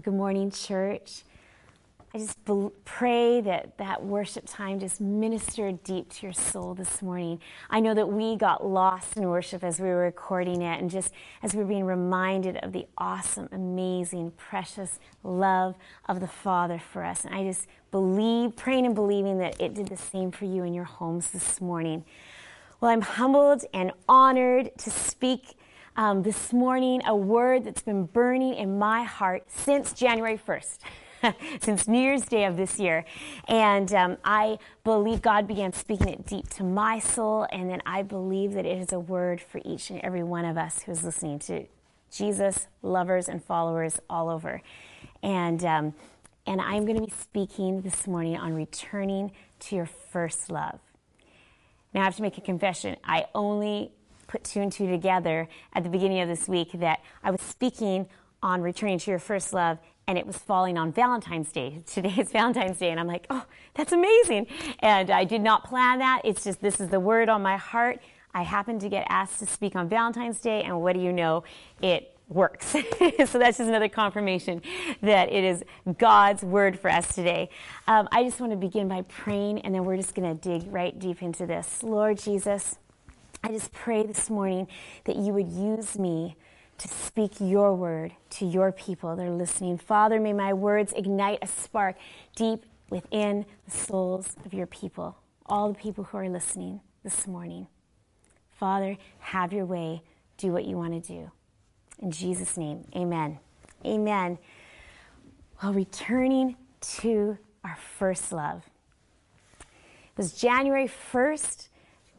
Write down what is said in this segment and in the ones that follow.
Well, good morning, church. I just be- pray that that worship time just ministered deep to your soul this morning. I know that we got lost in worship as we were recording it, and just as we were being reminded of the awesome, amazing, precious love of the Father for us. And I just believe, praying and believing that it did the same for you in your homes this morning. Well, I'm humbled and honored to speak um, this morning a word that's been burning in my heart since January 1st. since New Year's Day of this year. And um, I believe God began speaking it deep to my soul. And then I believe that it is a word for each and every one of us who's listening to Jesus, lovers, and followers all over. And, um, and I'm going to be speaking this morning on returning to your first love. Now, I have to make a confession. I only put two and two together at the beginning of this week that I was speaking on returning to your first love and it was falling on Valentine's Day. Today is Valentine's Day, and I'm like, oh, that's amazing. And I did not plan that. It's just this is the word on my heart. I happened to get asked to speak on Valentine's Day, and what do you know? It works. so that's just another confirmation that it is God's word for us today. Um, I just want to begin by praying, and then we're just going to dig right deep into this. Lord Jesus, I just pray this morning that you would use me to speak your word to your people that are listening. Father, may my words ignite a spark deep within the souls of your people, all the people who are listening this morning. Father, have your way. Do what you want to do. In Jesus' name, amen. Amen. Well, returning to our first love. It was January 1st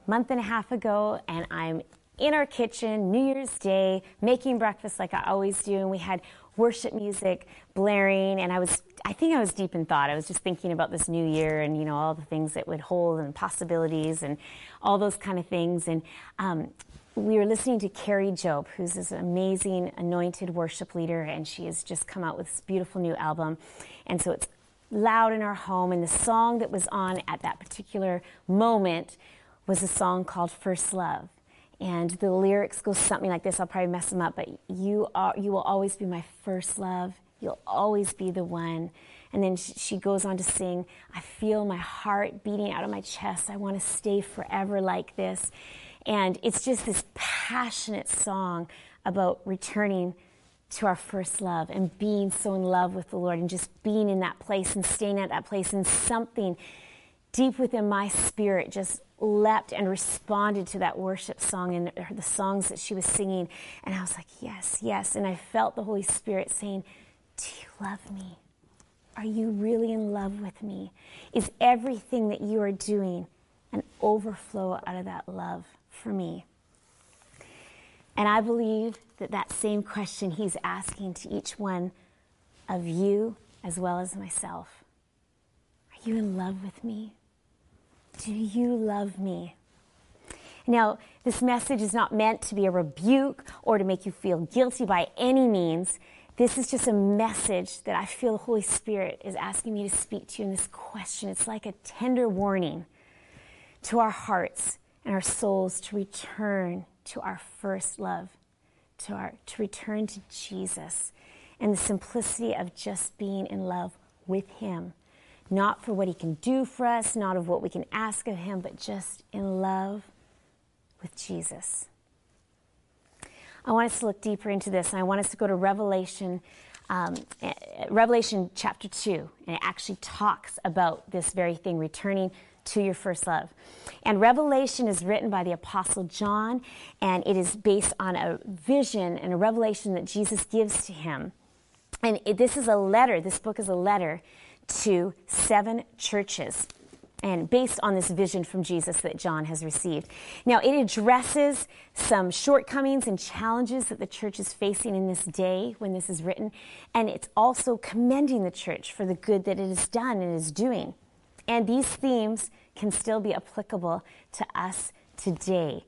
month and a half ago, and I'm in our kitchen, New Year's Day, making breakfast like I always do, and we had worship music blaring, and I was, I think I was deep in thought. I was just thinking about this new year and, you know, all the things it would hold and possibilities and all those kind of things. And um, we were listening to Kari Jobe, who's this amazing anointed worship leader, and she has just come out with this beautiful new album. And so it's loud in our home, and the song that was on at that particular moment was a song called First Love. And the lyrics go something like this. I'll probably mess them up, but you are you will always be my first love. You'll always be the one. And then she goes on to sing, I feel my heart beating out of my chest. I want to stay forever like this. And it's just this passionate song about returning to our first love and being so in love with the Lord and just being in that place and staying at that place and something deep within my spirit just leapt and responded to that worship song and the songs that she was singing. And I was like, yes, yes. And I felt the Holy Spirit saying, Do you love me? Are you really in love with me? Is everything that you are doing an overflow out of that love for me? And I believe that that same question he's asking to each one of you as well as myself. Are you in love with me? Do you love me? Now, this message is not meant to be a rebuke or to make you feel guilty by any means. This is just a message that I feel the Holy Spirit is asking me to speak to you in this question. It's like a tender warning to our hearts and our souls to return to our first love, to, our, to return to Jesus and the simplicity of just being in love with Him not for what he can do for us, not of what we can ask of him, but just in love with Jesus. I want us to look deeper into this, and I want us to go to Revelation, um, Revelation chapter 2, and it actually talks about this very thing, returning to your first love. And Revelation is written by the Apostle John, and it is based on a vision and a revelation that Jesus gives to him. And it, this is a letter, this book is a letter to seven churches and based on this vision from Jesus that John has received. Now, it addresses some shortcomings and challenges that the church is facing in this day when this is written, and it's also commending the church for the good that it has done and is doing. And these themes can still be applicable to us today,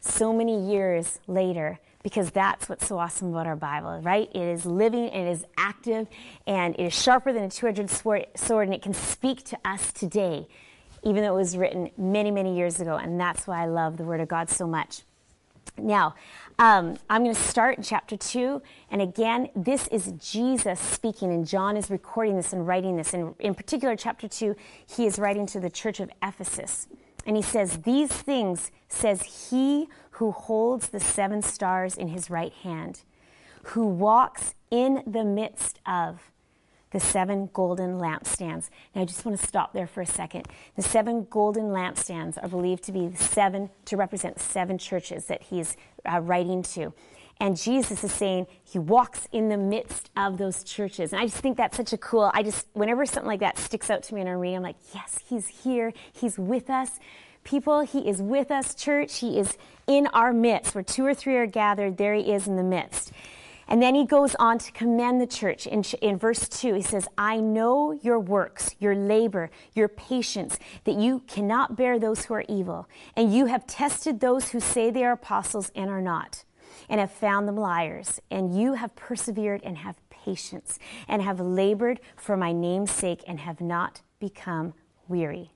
so many years later, because that's what's so awesome about our Bible, right? It is living, it is active, and it is sharper than a 200 sword, and it can speak to us today, even though it was written many, many years ago. And that's why I love the Word of God so much. Now, um, I'm going to start in chapter 2. And again, this is Jesus speaking, and John is recording this and writing this. And in particular, chapter 2, he is writing to the church of Ephesus. And he says, These things says he who holds the seven stars in his right hand, who walks in the midst of the seven golden lampstands. Now, I just want to stop there for a second. The seven golden lampstands are believed to be the seven, to represent seven churches that he's uh, writing to. And Jesus is saying he walks in the midst of those churches. And I just think that's such a cool, I just, whenever something like that sticks out to me in a reading, I'm like, yes, he's here. He's with us. People, he is with us, church. He is in our midst. Where two or three are gathered, there he is in the midst. And then he goes on to commend the church. In, in verse 2, he says, I know your works, your labor, your patience, that you cannot bear those who are evil. And you have tested those who say they are apostles and are not, and have found them liars. And you have persevered and have patience, and have labored for my name's sake, and have not become weary.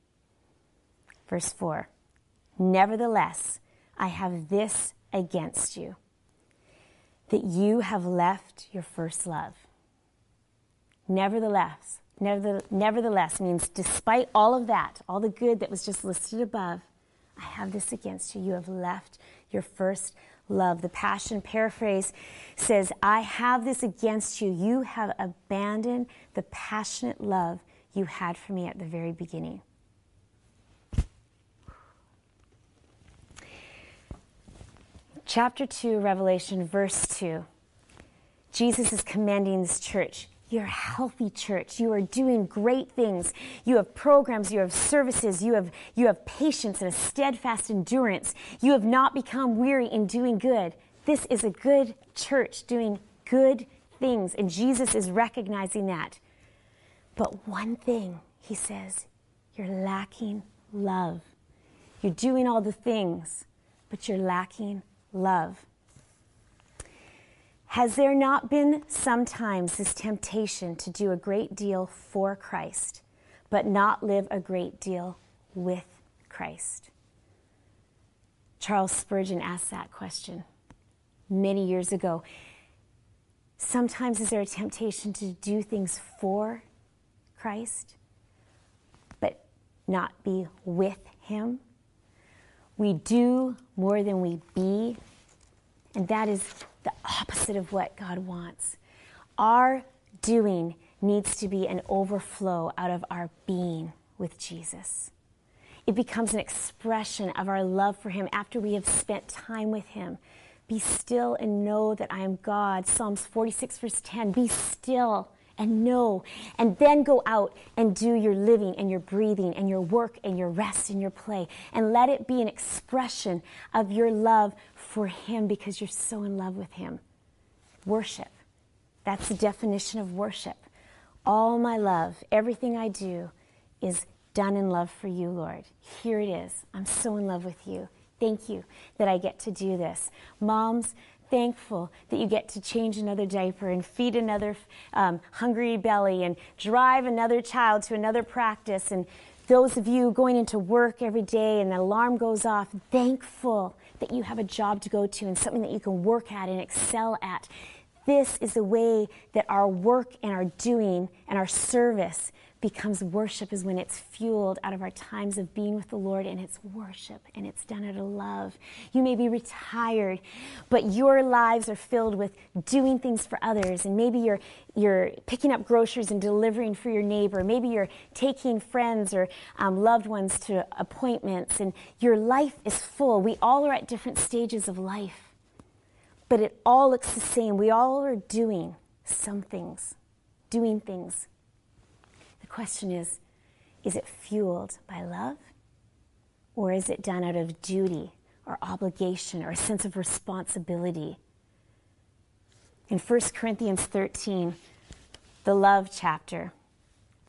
Verse 4 Nevertheless, I have this against you that you have left your first love. Nevertheless, nevertheless means despite all of that, all the good that was just listed above, I have this against you. You have left your first love. The Passion paraphrase says, I have this against you. You have abandoned the passionate love you had for me at the very beginning. Chapter 2, Revelation, verse 2, Jesus is commanding this church. You're a healthy church. You are doing great things. You have programs, you have services, you have, you have patience and a steadfast endurance. You have not become weary in doing good. This is a good church doing good things, and Jesus is recognizing that. But one thing, he says, you're lacking love. You're doing all the things, but you're lacking love. Has there not been sometimes this temptation to do a great deal for Christ, but not live a great deal with Christ? Charles Spurgeon asked that question many years ago. Sometimes is there a temptation to do things for Christ, but not be with Him? We do more than we be. And that is the opposite of what God wants. Our doing needs to be an overflow out of our being with Jesus. It becomes an expression of our love for Him after we have spent time with Him. Be still and know that I am God. Psalms 46, verse 10. Be still and know, and then go out and do your living and your breathing and your work and your rest and your play. And let it be an expression of your love for Him because you're so in love with Him. Worship. That's the definition of worship. All my love, everything I do, is done in love for you, Lord. Here it is. I'm so in love with you. Thank you that I get to do this. Moms, thankful that you get to change another diaper and feed another um, hungry belly and drive another child to another practice. And those of you going into work every day and the alarm goes off, thankful that you have a job to go to and something that you can work at and excel at. This is the way that our work and our doing and our service becomes worship is when it's fueled out of our times of being with the Lord and it's worship and it's done out of love. You may be retired, but your lives are filled with doing things for others and maybe you're you're picking up groceries and delivering for your neighbor. Maybe you're taking friends or um, loved ones to appointments and your life is full. We all are at different stages of life, but it all looks the same. We all are doing some things, doing things question is is it fueled by love? Or is it done out of duty or obligation or a sense of responsibility? In 1 Corinthians 13, the love chapter,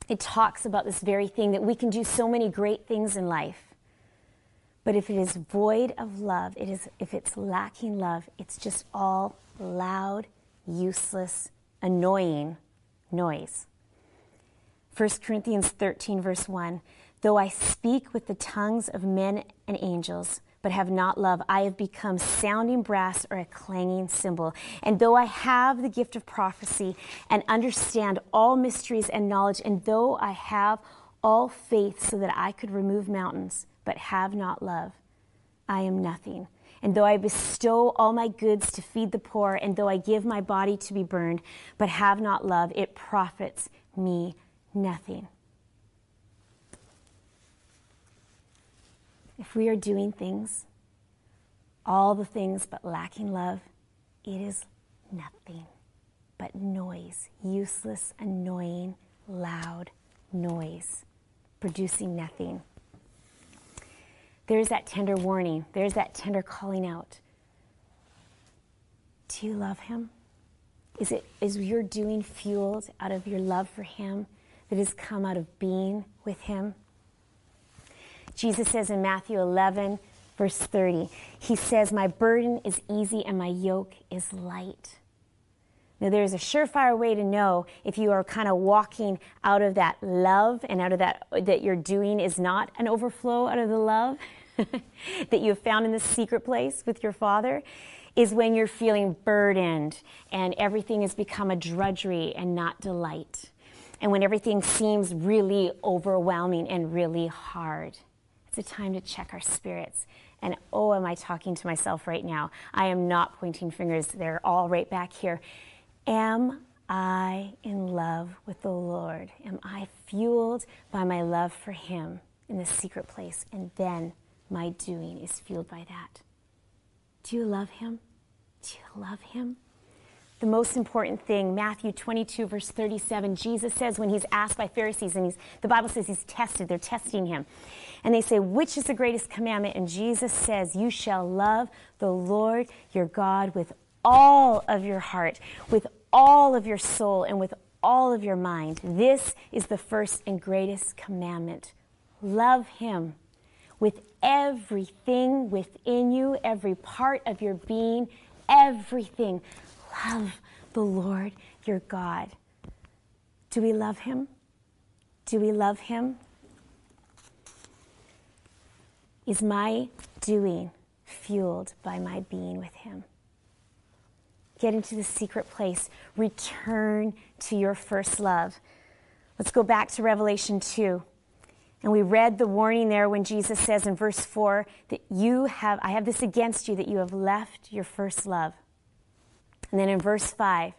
it talks about this very thing that we can do so many great things in life. But if it is void of love, it is, if it's lacking love, it's just all loud, useless, annoying noise. 1 Corinthians 13, verse 1 Though I speak with the tongues of men and angels, but have not love, I have become sounding brass or a clanging cymbal. And though I have the gift of prophecy and understand all mysteries and knowledge, and though I have all faith so that I could remove mountains, but have not love, I am nothing. And though I bestow all my goods to feed the poor, and though I give my body to be burned, but have not love, it profits me nothing. If we are doing things, all the things, but lacking love, it is nothing but noise, useless, annoying, loud noise, producing nothing. There's that tender warning. There's that tender calling out. Do you love him? Is it is your doing fueled out of your love for him that has come out of being with him? Jesus says in Matthew 11, verse 30, he says, My burden is easy and my yoke is light. Now, there's a surefire way to know if you are kind of walking out of that love and out of that, that you're doing is not an overflow out of the love that you have found in the secret place with your Father, is when you're feeling burdened and everything has become a drudgery and not delight. And when everything seems really overwhelming and really hard. It's a time to check our spirits. And oh, am I talking to myself right now? I am not pointing fingers, they're all right back here. Am I in love with the Lord? Am I fueled by my love for Him in the secret place? And then my doing is fueled by that. Do you love Him? Do you love Him? The most important thing, Matthew 22, verse 37, Jesus says when he's asked by Pharisees, and he's, the Bible says he's tested, they're testing him. And they say, Which is the greatest commandment? And Jesus says, You shall love the Lord your God with all of your heart, with all of your soul, and with all of your mind. This is the first and greatest commandment. Love Him with everything within you, every part of your being, everything. Love the Lord your God. Do we love Him? Do we love Him? Is my doing fueled by my being with Him? Get into the secret place. Return to your first love. Let's go back to Revelation 2. And we read the warning there when Jesus says in verse 4 that you have, I have this against you, that you have left your first love. And then in verse 5,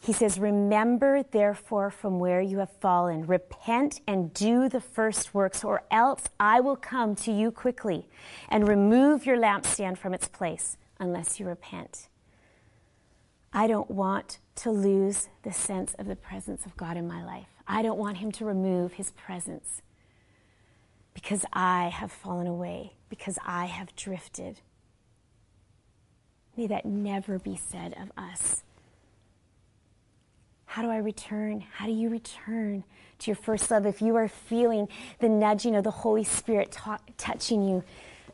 he says, Remember therefore from where you have fallen, repent and do the first works, or else I will come to you quickly and remove your lampstand from its place unless you repent. I don't want to lose the sense of the presence of God in my life. I don't want Him to remove His presence because I have fallen away, because I have drifted. May that never be said of us. How do I return? How do you return to your first love if you are feeling the nudging of the Holy Spirit touching you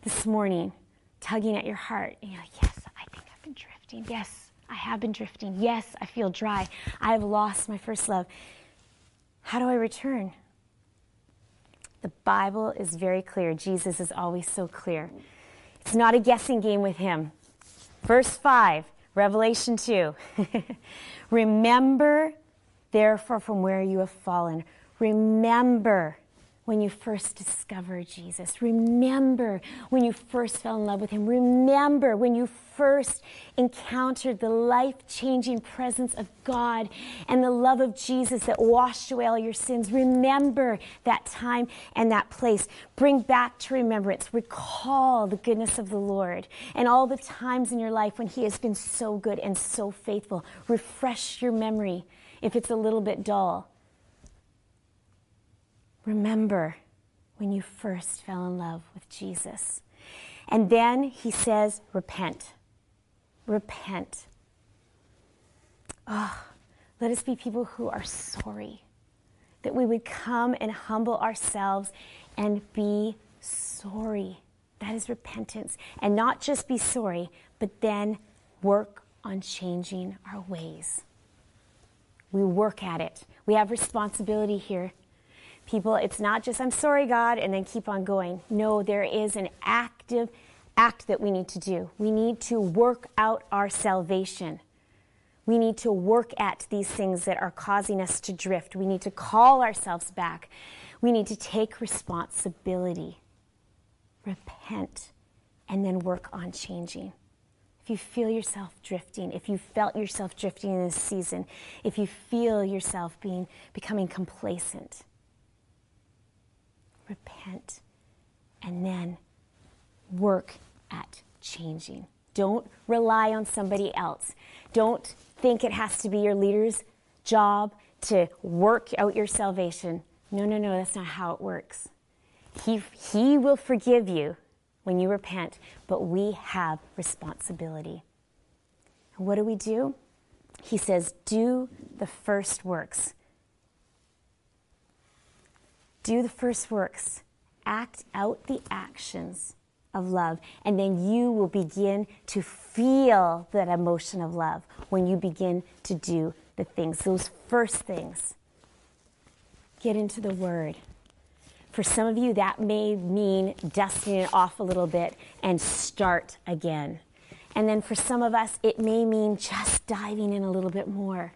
this morning, tugging at your heart? And you're like, yes, I think I've been drifting. Yes, I have been drifting. Yes, I feel dry. I have lost my first love. How do I return? The Bible is very clear. Jesus is always so clear. It's not a guessing game with him. Verse 5, Revelation 2. Remember, therefore, from where you have fallen. Remember when you first discovered Jesus. Remember when you first fell in love with Him. Remember when you first encountered the life changing presence of God and the love of Jesus that washed away all your sins. Remember that time and that place. Bring back to remembrance, recall the goodness of the Lord and all the times in your life when He has been so good and so faithful. Refresh your memory if it's a little bit dull Remember when you first fell in love with Jesus. And then he says, repent. Repent. Oh, let us be people who are sorry. That we would come and humble ourselves and be sorry. That is repentance. And not just be sorry, but then work on changing our ways. We work at it. We have responsibility here people, it's not just, I'm sorry, God, and then keep on going. No, there is an active act that we need to do. We need to work out our salvation. We need to work at these things that are causing us to drift. We need to call ourselves back. We need to take responsibility, repent, and then work on changing. If you feel yourself drifting, if you felt yourself drifting in this season, if you feel yourself being becoming complacent, repent and then work at changing. Don't rely on somebody else. Don't think it has to be your leader's job to work out your salvation. No, no, no, that's not how it works. He, he will forgive you when you repent, but we have responsibility. What do we do? He says, do the first works. Do the first works. Act out the actions of love, and then you will begin to feel that emotion of love when you begin to do the things, those first things. Get into the Word. For some of you, that may mean dusting it off a little bit and start again. And then for some of us, it may mean just diving in a little bit more.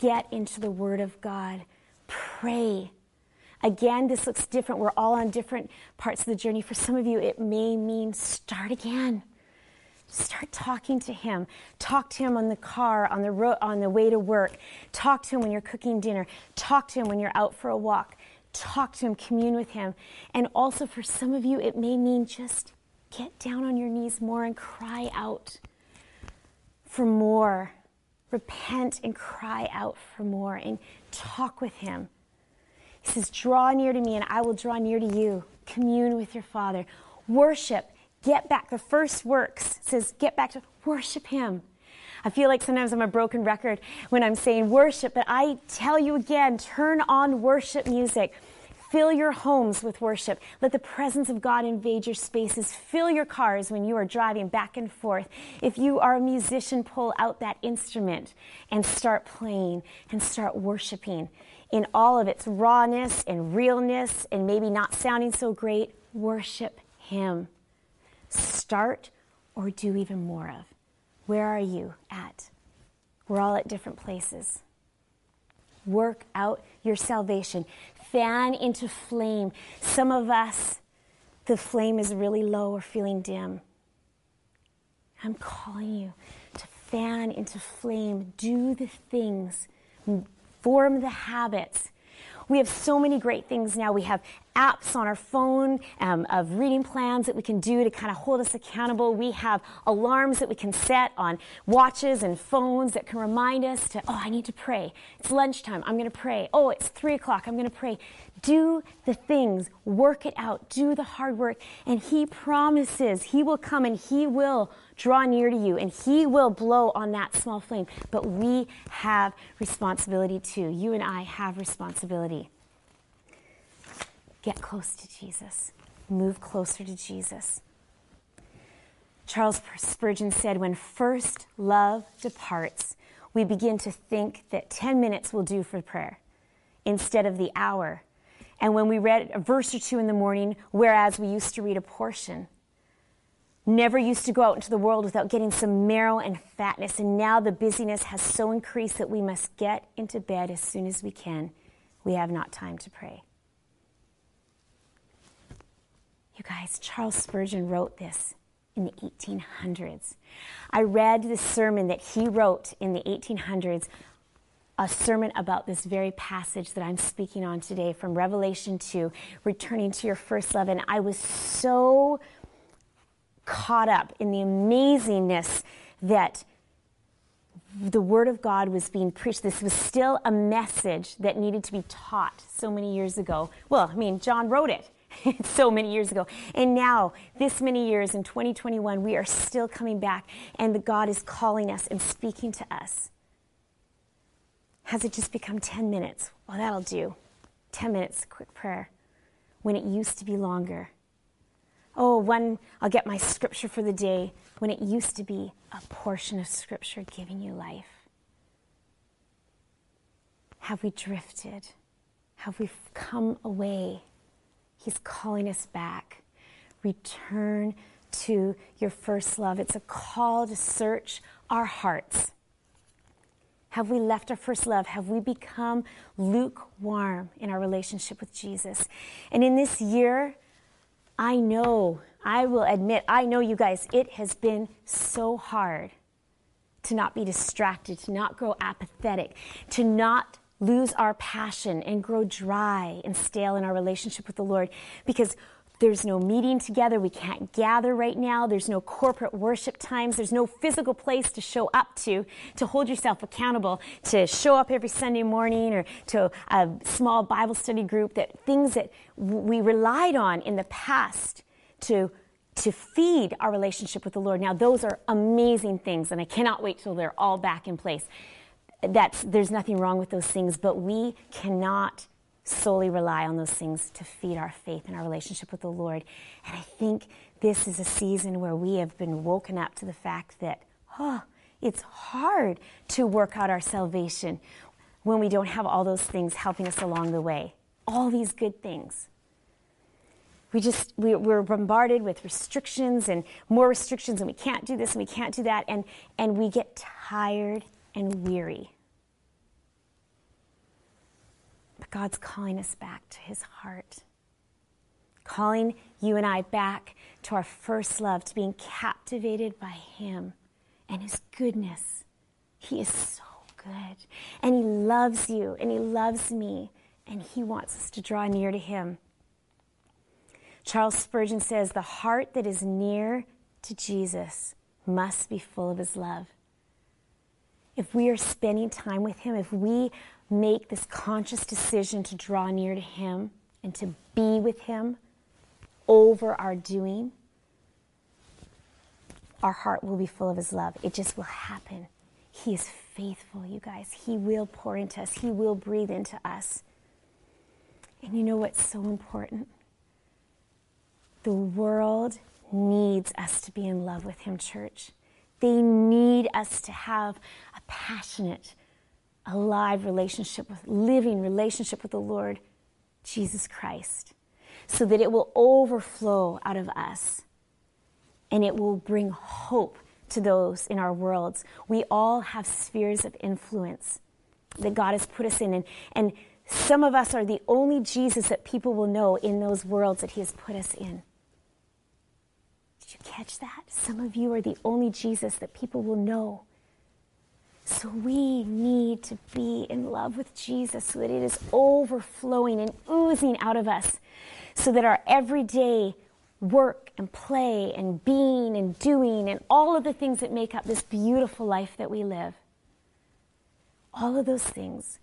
Get into the Word of God. Pray Again, this looks different. We're all on different parts of the journey. For some of you, it may mean start again. Start talking to him. Talk to him on the car, on the road, on the way to work. Talk to him when you're cooking dinner. Talk to him when you're out for a walk. Talk to him, commune with him. And also for some of you, it may mean just get down on your knees more and cry out for more. Repent and cry out for more and talk with him. He says, Draw near to me, and I will draw near to you. Commune with your Father. Worship. Get back. The first works says, Get back to worship Him. I feel like sometimes I'm a broken record when I'm saying worship, but I tell you again turn on worship music. Fill your homes with worship. Let the presence of God invade your spaces. Fill your cars when you are driving back and forth. If you are a musician, pull out that instrument and start playing and start worshiping in all of its rawness and realness and maybe not sounding so great, worship Him. Start or do even more of. Where are you at? We're all at different places. Work out your salvation. Fan into flame. Some of us, the flame is really low or feeling dim. I'm calling you to fan into flame. Do the things form the habits. We have so many great things now. We have apps on our phone um, of reading plans that we can do to kind of hold us accountable. We have alarms that we can set on watches and phones that can remind us to, oh, I need to pray. It's lunchtime. I'm going to pray. Oh, it's three o'clock. I'm going to pray. Do the things, work it out, do the hard work, and He promises He will come and He will draw near to you and He will blow on that small flame. But we have responsibility too. You and I have responsibility. Get close to Jesus, move closer to Jesus. Charles Spurgeon said, When first love departs, we begin to think that 10 minutes will do for prayer instead of the hour. And when we read a verse or two in the morning, whereas we used to read a portion, never used to go out into the world without getting some marrow and fatness. And now the busyness has so increased that we must get into bed as soon as we can. We have not time to pray. You guys, Charles Spurgeon wrote this in the 1800s. I read the sermon that he wrote in the 1800s, a sermon about this very passage that I'm speaking on today from Revelation 2, returning to your first love. And I was so caught up in the amazingness that the Word of God was being preached. This was still a message that needed to be taught so many years ago. Well, I mean, John wrote it. so many years ago. And now, this many years in 2021, we are still coming back, and God is calling us and speaking to us. Has it just become 10 minutes? Well, that'll do. 10 minutes, quick prayer, when it used to be longer. Oh, when I'll get my scripture for the day, when it used to be a portion of scripture giving you life. Have we drifted? Have we come away? He's calling us back. Return to your first love. It's a call to search our hearts. Have we left our first love? Have we become lukewarm in our relationship with Jesus? And in this year, I know, I will admit, I know you guys, it has been so hard to not be distracted, to not grow apathetic, to not lose our passion and grow dry and stale in our relationship with the Lord because there's no meeting together. We can't gather right now. There's no corporate worship times. There's no physical place to show up to, to hold yourself accountable, to show up every Sunday morning or to a small Bible study group that things that we relied on in the past to, to feed our relationship with the Lord. Now, those are amazing things, and I cannot wait till they're all back in place. That's, there's nothing wrong with those things, but we cannot solely rely on those things to feed our faith and our relationship with the Lord. And I think this is a season where we have been woken up to the fact that, oh, it's hard to work out our salvation when we don't have all those things helping us along the way. All these good things. We just, we, we're bombarded with restrictions and more restrictions, and we can't do this and we can't do that, and, and we get tired and weary. But God's calling us back to his heart, calling you and I back to our first love, to being captivated by him and his goodness. He is so good. And he loves you, and he loves me, and he wants us to draw near to him. Charles Spurgeon says, The heart that is near to Jesus must be full of his love. If we are spending time with him, if we make this conscious decision to draw near to Him and to be with Him over our doing, our heart will be full of His love. It just will happen. He is faithful, you guys. He will pour into us, He will breathe into us. And you know what's so important? The world needs us to be in love with Him, church. They need us to have a passionate, alive relationship with, living relationship with the Lord Jesus Christ, so that it will overflow out of us and it will bring hope to those in our worlds. We all have spheres of influence that God has put us in, and, and some of us are the only Jesus that people will know in those worlds that He has put us in. Did you catch that? Some of you are the only Jesus that people will know so we need to be in love with Jesus so that it is overflowing and oozing out of us, so that our everyday work and play and being and doing and all of the things that make up this beautiful life that we live, all of those things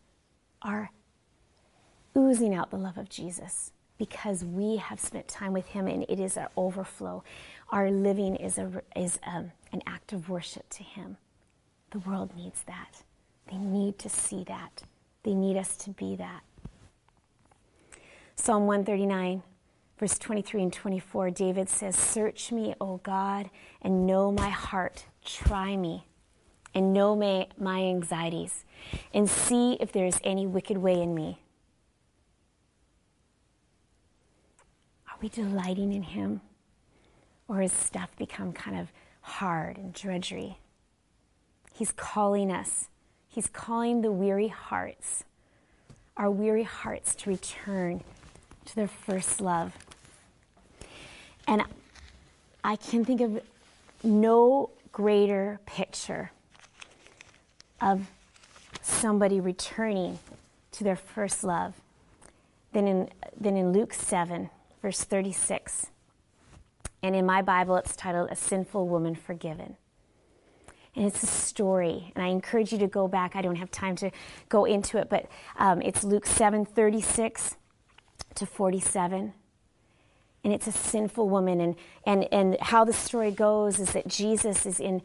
are oozing out the love of Jesus because we have spent time with Him and it is our overflow. Our living is, a, is an act of worship to Him. The world needs that. They need to see that. They need us to be that. Psalm 139, verse 23 and 24, David says, Search me, O God, and know my heart. Try me and know my, my anxieties, and see if there is any wicked way in me. Are we delighting in Him? Or has stuff become kind of hard and drudgery? He's calling us. He's calling the weary hearts, our weary hearts, to return to their first love. And I can think of no greater picture of somebody returning to their first love than in, than in Luke 7, verse 36. And in my Bible, it's titled A Sinful Woman Forgiven and it's a story. And I encourage you to go back. I don't have time to go into it, but um, it's Luke 7 36 to 47. And it's a sinful woman. And, and, and how the story goes is that Jesus is in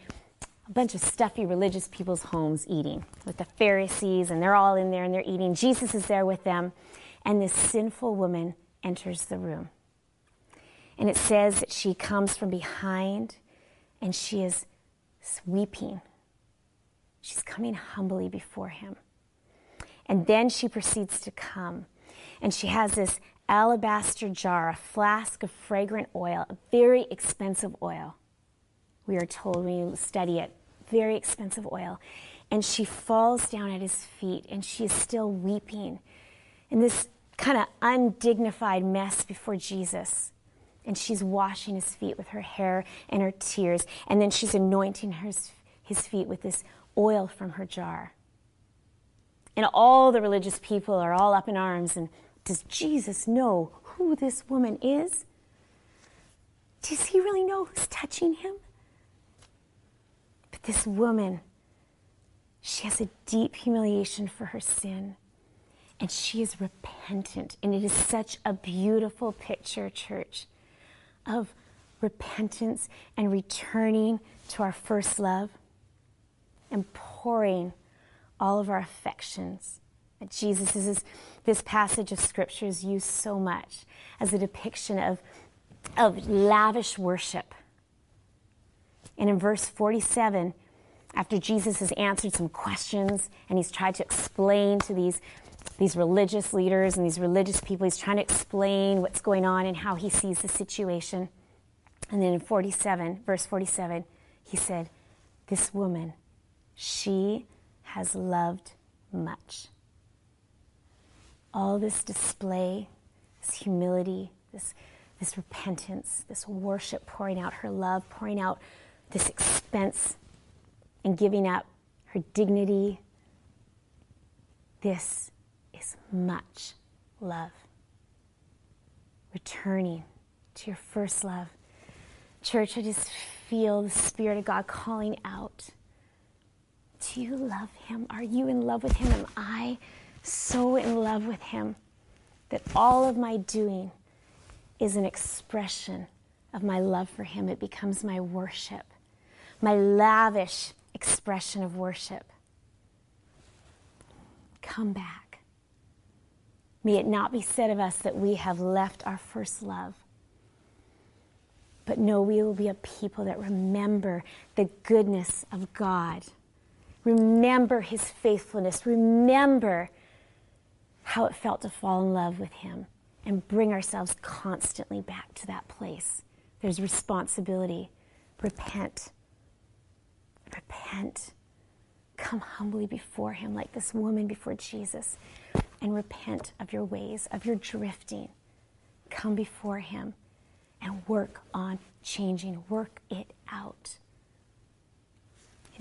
a bunch of stuffy religious people's homes eating with the Pharisees, and they're all in there and they're eating. Jesus is there with them. And this sinful woman enters the room. And it says that she comes from behind and she is weeping. She's coming humbly before him. And then she proceeds to come. And she has this alabaster jar, a flask of fragrant oil, a very expensive oil. We are told when you study it, very expensive oil. And she falls down at his feet and she is still weeping in this kind of undignified mess before Jesus. And she's washing his feet with her hair and her tears. And then she's anointing his, his feet with this oil from her jar. And all the religious people are all up in arms. And does Jesus know who this woman is? Does he really know who's touching him? But this woman, she has a deep humiliation for her sin. And she is repentant. And it is such a beautiful picture, church, of repentance and returning to our first love and pouring all of our affections at Jesus. This, is, this passage of Scripture is used so much as a depiction of, of lavish worship. And in verse 47, after Jesus has answered some questions and he's tried to explain to these, these religious leaders and these religious people, he's trying to explain what's going on and how he sees the situation. And then in 47, verse 47, he said, This woman, she has loved much. All this display, this humility, this, this repentance, this worship, pouring out her love, pouring out this expense and giving up her dignity. This is much love. Returning to your first love. Church, I just feel the Spirit of God calling out do you love him? Are you in love with him? Am I so in love with him that all of my doing is an expression of my love for him? It becomes my worship, my lavish expression of worship. Come back. May it not be said of us that we have left our first love. But no, we will be a people that remember the goodness of God Remember his faithfulness. Remember how it felt to fall in love with him and bring ourselves constantly back to that place. There's responsibility. Repent. Repent. Come humbly before him, like this woman before Jesus, and repent of your ways, of your drifting. Come before him and work on changing. Work it out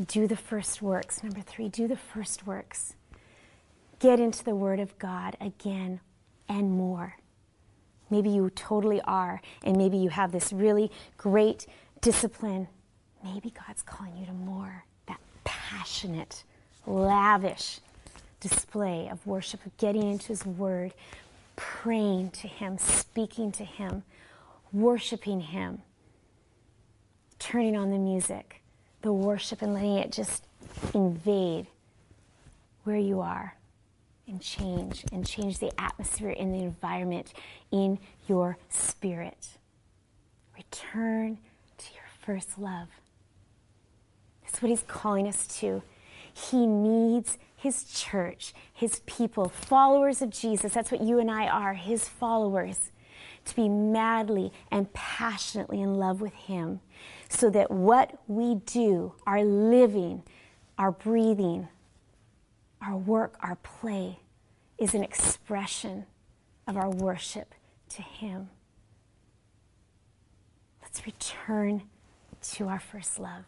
do the first works. Number three, do the first works. Get into the Word of God again and more. Maybe you totally are, and maybe you have this really great discipline. Maybe God's calling you to more. That passionate, lavish display of worship, of getting into His Word, praying to Him, speaking to Him, worshiping Him, turning on the music the worship and letting it just invade where you are and change and change the atmosphere in the environment in your spirit. Return to your first love. That's what he's calling us to. He needs his church, his people, followers of Jesus. That's what you and I are, his followers, to be madly and passionately in love with him so that what we do, our living, our breathing, our work, our play, is an expression of our worship to Him. Let's return to our first love.